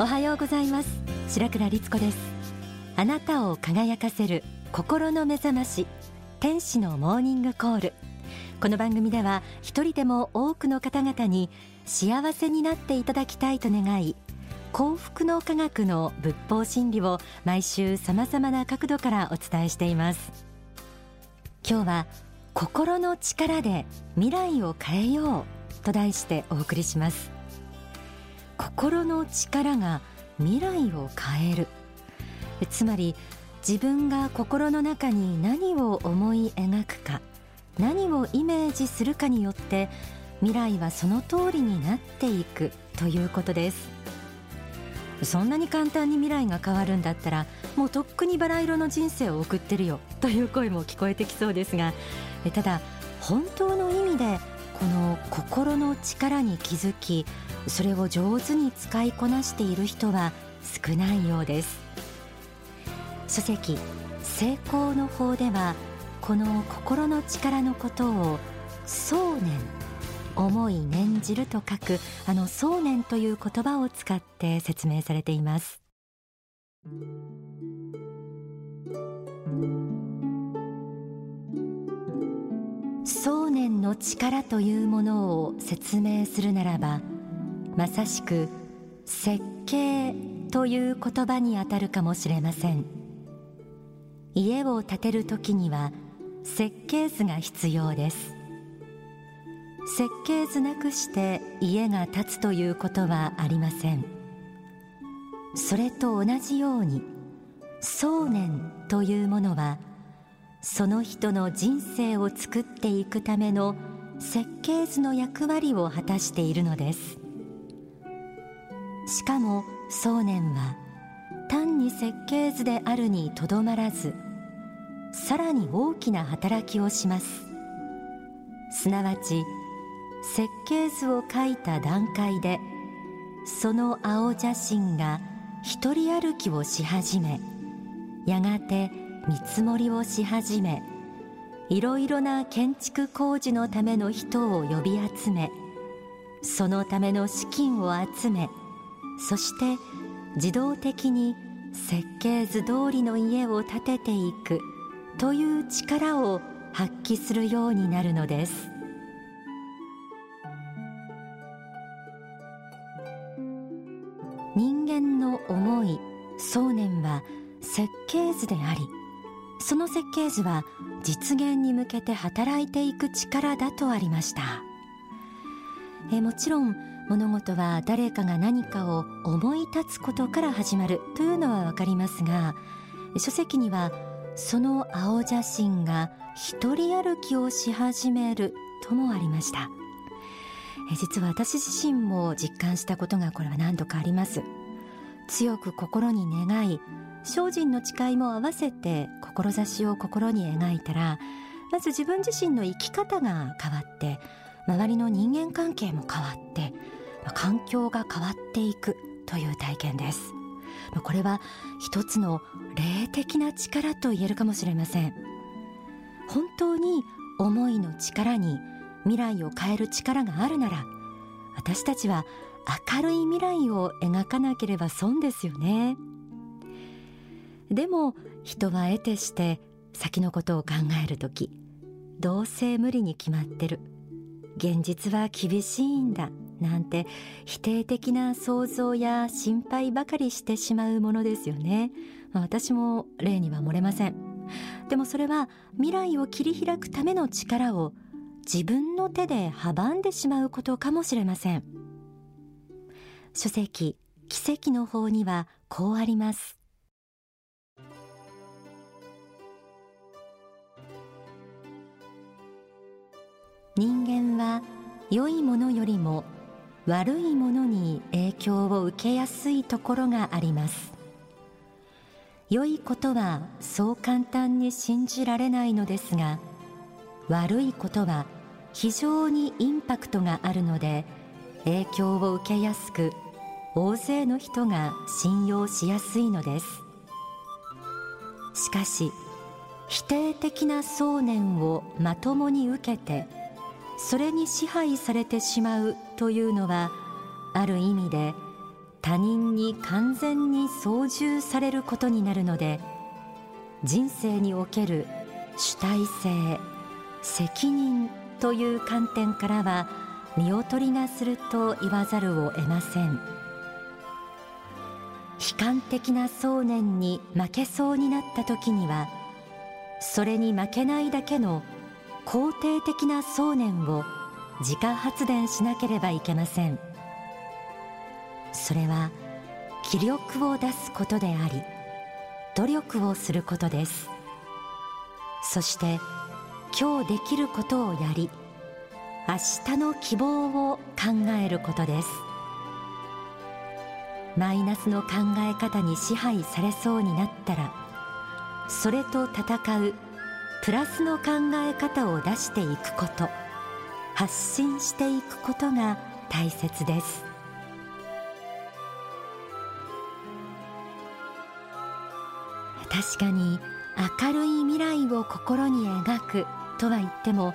おはようございます。白倉律子です。あなたを輝かせる心の目覚まし。天使のモーニングコール。この番組では一人でも多くの方々に幸せになっていただきたいと願い幸福の科学の仏法真理を毎週様々な角度からお伝えしています。今日は心の力で未来を変えようと題してお送りします。心の力が未来を変える。つまり自分が心の中に何を思い描くか何をイメージするかによって未来はその通りになっていくということです。そんなに簡単に未来が変わるんだったらもうとっくにバラ色の人生を送ってるよという声も聞こえてきそうですがただ本当の意味でこの心の力に気づきそれを上手に使いこなしている人は少ないようです。書籍成功の法ではこの心の力のことを想念思い念じると書くあの想念という言葉を使って説明されています。想念の力というものを説明するならばまさしく設計という言葉にあたるかもしれません。家を建てるときには設計図が必要です。設計図なくして家が建つということはありません。それと同じように想念というものはその人の人生を作っていくための設計図の役割を果たしているのです。しかも想念は単に設計図であるにとどまらずさらに大きな働きをします。すなわち設計図を書いた段階でその青写真が一人歩きをし始めやがて見積もりをし始めいろいろな建築工事のための人を呼び集めそのための資金を集めそして自動的に設計図通りの家を建てていくという力を発揮するようになるのです。人間の思い想念は設計図でありその設計図は実現に向けて働いていく力だとありました。えもちろん物事は誰かが何かを思い立つことから始まるというのはわかりますが書籍にはその青写真が一人歩きをし始めるともありました。実は私自身も実感したことがこれは何度かあります。強く心に願い精進の誓いも合わせて志を心に描いたらまず自分自身の生き方が変わって周りの人間関係も変わって環境が変わっていくという体験です。これは一つの霊的な力と言えるかもしれません。本当に思いの力に未来を変える力があるなら私たちは明るい未来を描かなければ損ですよね。でも人は得てして先のことを考える時どうせ無理に決まってる。現実は厳しいんだ。なんて否定的な想像や心配ばかりしてしまうものですよね、まあ、私も例には漏れません。でもそれは未来を切り開くための力を自分の手で阻んでしまうことかもしれません。書籍奇跡の方にはこうあります。人間は良いものよりも悪いものに影響を受けやすいところがあります。良いことはそう簡単に信じられないのですが悪いことは非常にインパクトがあるので影響を受けやすく大勢の人が信用しやすいのです。しかし否定的な想念をまともに受けてそれに支配されてしまうというのはある意味で他人に完全に操縦されることになるので人生における主体性責任という観点からは見劣りがすると言わざるを得ません。悲観的な想念に負けそうになった時にはそれに負けないだけの肯定的な想念を自家発電しなければいけません。それは気力を出すことであり努力をすることです。そして今日できることをやり明日の希望を考えることです。マイナスの考え方に支配されそうになったらそれと戦うプラスの考え方を出していくこと。発信していくことが大切です。確かに明るい未来を心に描くとは言っても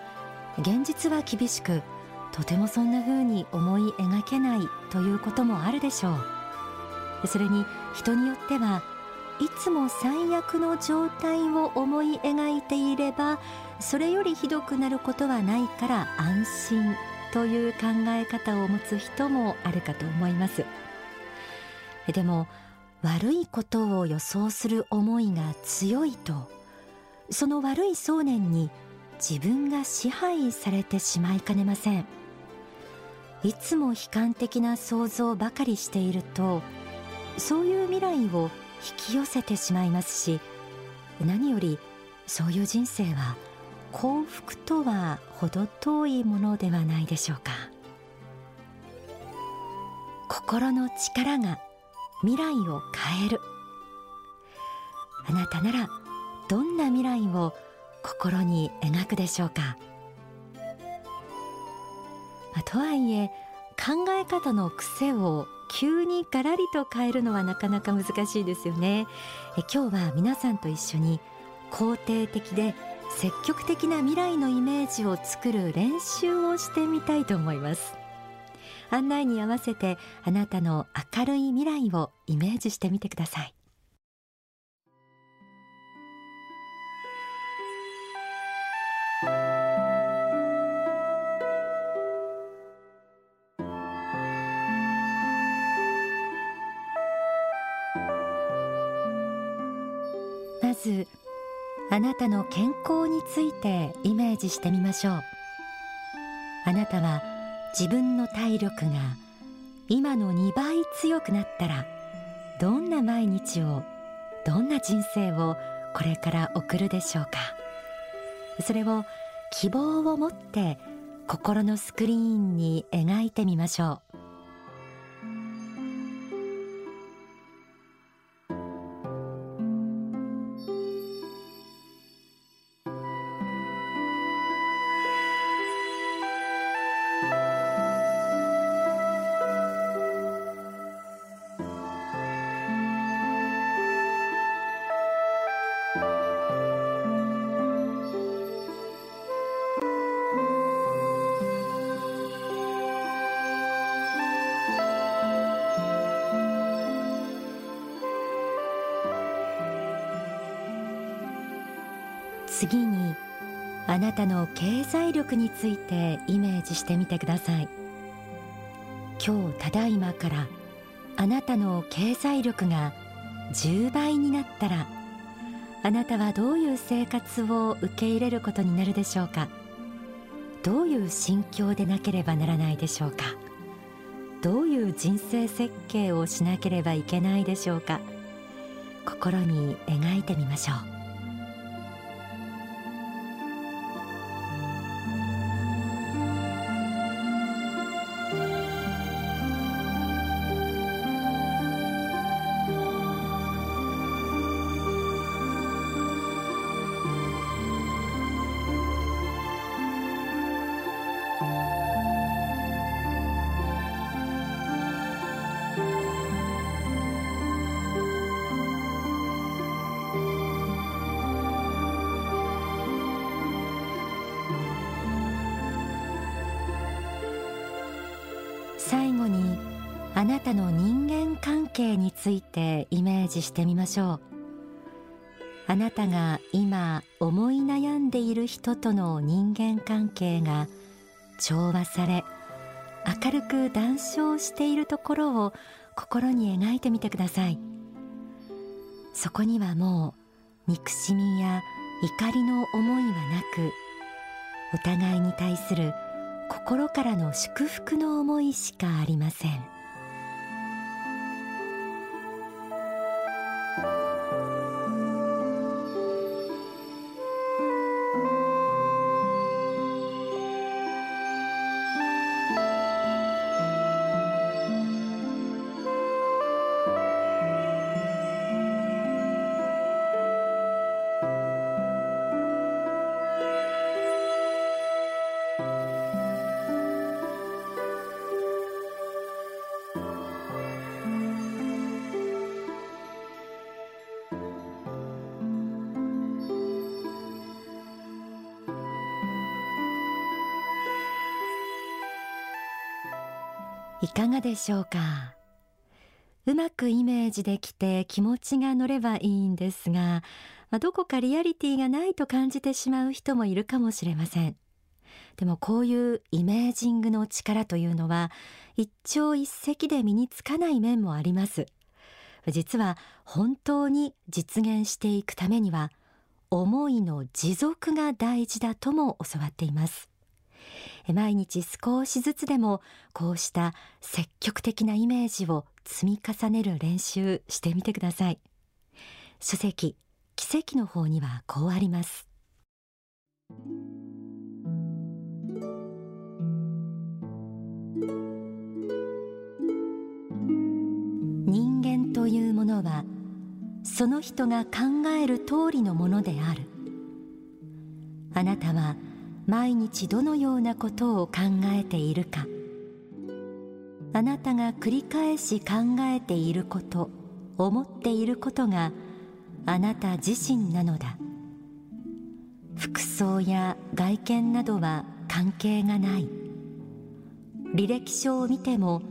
現実は厳しくとてもそんな風に思い描けないということもあるでしょう。それに人によってはいつも最悪の状態を思い描いていればそれよりひどくなることはないから安心という考え方を持つ人もあるかと思います。でも悪いことを予想する思いが強いとその悪い想念に自分が支配されてしまいかねません。いつも悲観的な想像ばかりしているとそういう未来を引き寄せてしまいますし何よりそういう人生は幸福とは程遠いものではないでしょうか。心の力が未来を変える。あなたならどんな未来を心に描くでしょうか、まあ、とはいえ考え方の癖を急にガラリと変えるのはなかなか難しいですよね。え今日は皆さんと一緒に肯定的で積極的な未来のイメージを作る練習をしてみたいと思います。案内に合わせてあなたの明るい未来をイメージしてみてください。ずあなたの健康についてイメージしてみましょう。あなたは自分の体力が今の2倍強くなったらどんな毎日をどんな人生をこれから送るでしょうか。それを希望を持って心のスクリーンに描いてみましょう。次にあなたの経済力についてイメージしてみてください。今日ただいまからあなたの経済力が10倍になったらあなたはどういう生活を受け入れることになるでしょうか？どういう心境でなければならないでしょうか？どういう人生設計をしなければいけないでしょうか？心に描いてみましょう。なたの人間関係についてイメージしてみましょう。あなたが今思い悩んでいる人との人間関係が調和され明るく談笑しているところを心に描いてみてください。そこにはもう憎しみや怒りの思いはなくお互いに対する心からの祝福の思いしかありません。いかがでしょうか？うまくイメージできて気持ちが乗ればいいんですが、まあ、どこかリアリティがないと感じてしまう人もいるかもしれません。でもこういうイメージングの力というのは一朝一夕で身につかない面もあります。実は本当に実現していくためには思いの持続が大事だとも教わっています。毎日少しずつでもこうした積極的なイメージを積み重ねる練習してみてください。書籍奇跡の方にはこうあります。人間というものはその人が考える通りのものである。あなたは毎日どのようなことを考えているか。あなたが繰り返し考えていること思っていることがあなた自身なのだ。服装や外見などは関係がない。履歴書を見ても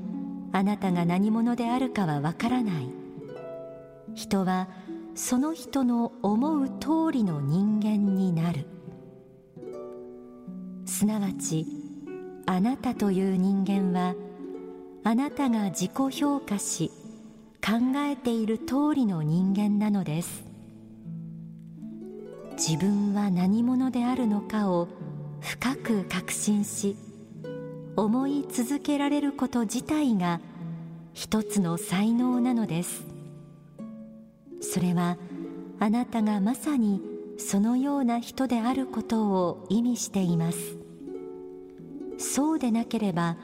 あなたが何者であるかはわからない。人はその人の思う通りの人間になる。すなわちあなたという人間はあなたが自己評価し考えている通りの人間なのです。自分は何者であるのかを深く確信し思い続けられること自体が一つの才能なのです。それはあなたがまさにそのような人であることを意味しています。そうでなければ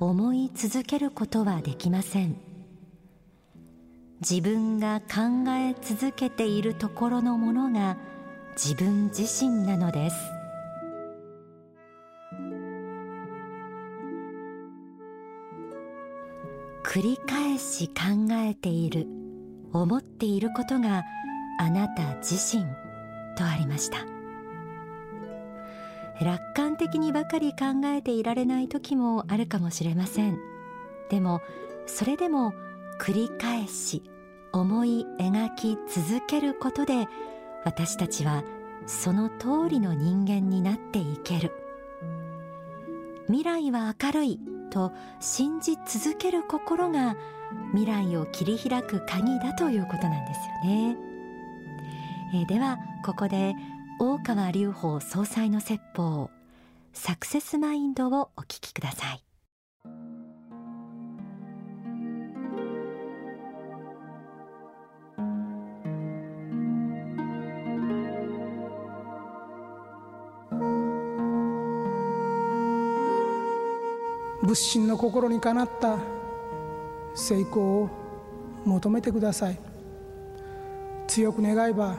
思い続けることはできません。自分が考え続けているところのものが自分自身なのです。繰り返し考えている思っていることがあなた自身とありました。楽観的にばかり考えていられない時もあるかもしれません。でもそれでも繰り返し思い描き続けることで私たちはその通りの人間になっていける。未来は明るいと信じ続ける心が未来を切り開く鍵だということなんですよね。えではここで大川隆法総裁の説法サクセスマインドをお聞きください。仏心の心にかなった成功を求めてください。強く願えば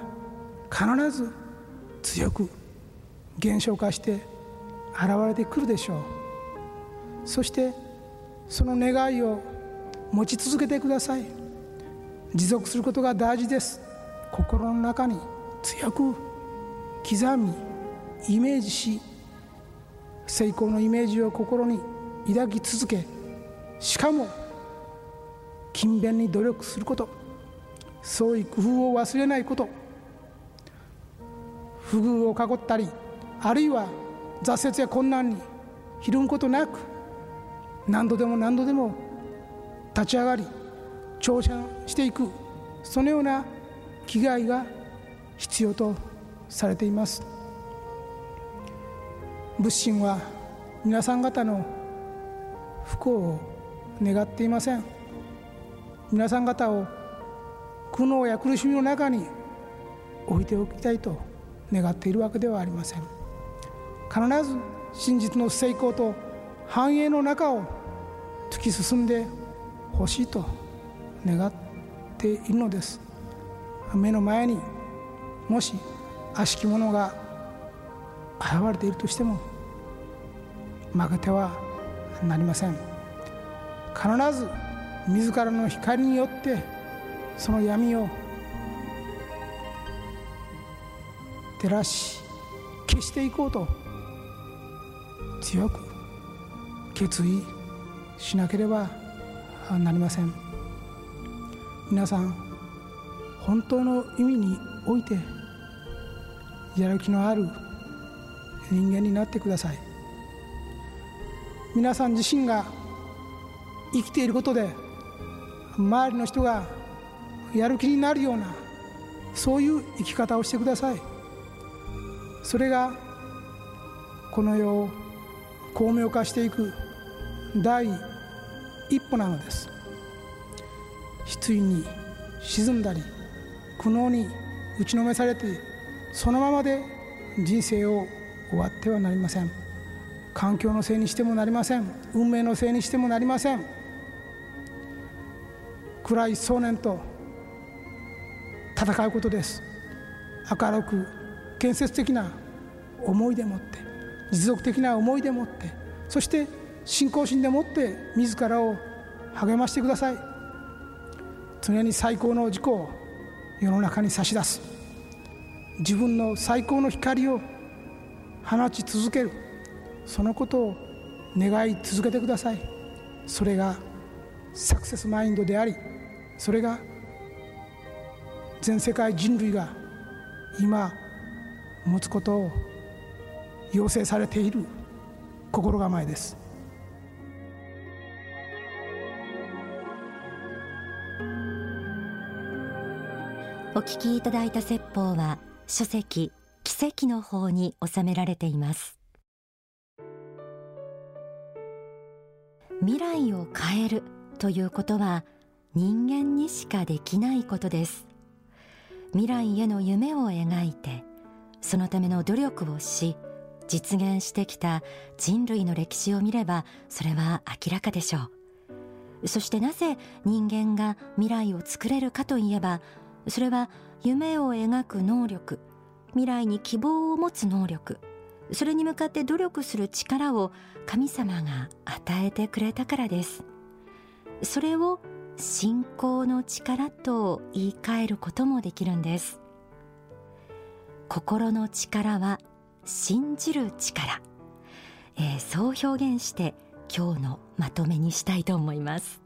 必ず強く減少化して現れてくるでしょう。そしてその願いを持ち続けてください。持続することが大事です。心の中に強く刻みイメージし成功のイメージを心に抱き続けしかも勤勉に努力すること。創意工夫を忘れないこと。不遇を囲ったりあるいは挫折や困難にひるむことなく何度でも何度でも立ち上がり挑戦していくそのような気概が必要とされています。仏心は皆さん方の不幸を願っていません。皆さん方を苦悩や苦しみの中に置いておきたいと願っているわけではありません。必ず真実の成功と繁栄の中を突き進んでほしいと願っているのです。目の前にもし悪しき者が現れているとしても負けてはなりません。必ず自らの光によってその闇を照らし消していこうと。強く決意しなければなりません。皆さん本当の意味においてやる気のある人間になってください。皆さん自身が生きていることで周りの人がやる気になるようなそういう生き方をしてください。それがこの世を巧妙化していく第一歩なのです。失意に沈んだり苦悩に打ちのめされてそのままで人生を終わってはなりません。環境のせいにしてもなりません。運命のせいにしてもなりません。暗い想念と戦うことです。明るく建設的な思いでもって持続的な思いでもってそして信仰心でもって自らを励ましてください。常に最高の自己を世の中に差し出す。自分の最高の光を放ち続ける。そのことを願い続けてください。それがサクセスマインドでありそれが全世界人類が今持つことを要請されている心構えです。お聞きいただいた説法は書籍奇跡の方に収められています。未来を変えるということは人間にしかできないことです。未来への夢を描いてそのための努力をし実現してきた人類の歴史を見ればそれは明らかでしょう。そしてなぜ人間が未来を作れるかといえばそれは夢を描く能力未来に希望を持つ能力それに向かって努力する力を神様が与えてくれたからです。それを信仰の力と言い換えることもできるんです。心の力は信じる力、えー、そう表現して今日のまとめにしたいと思います。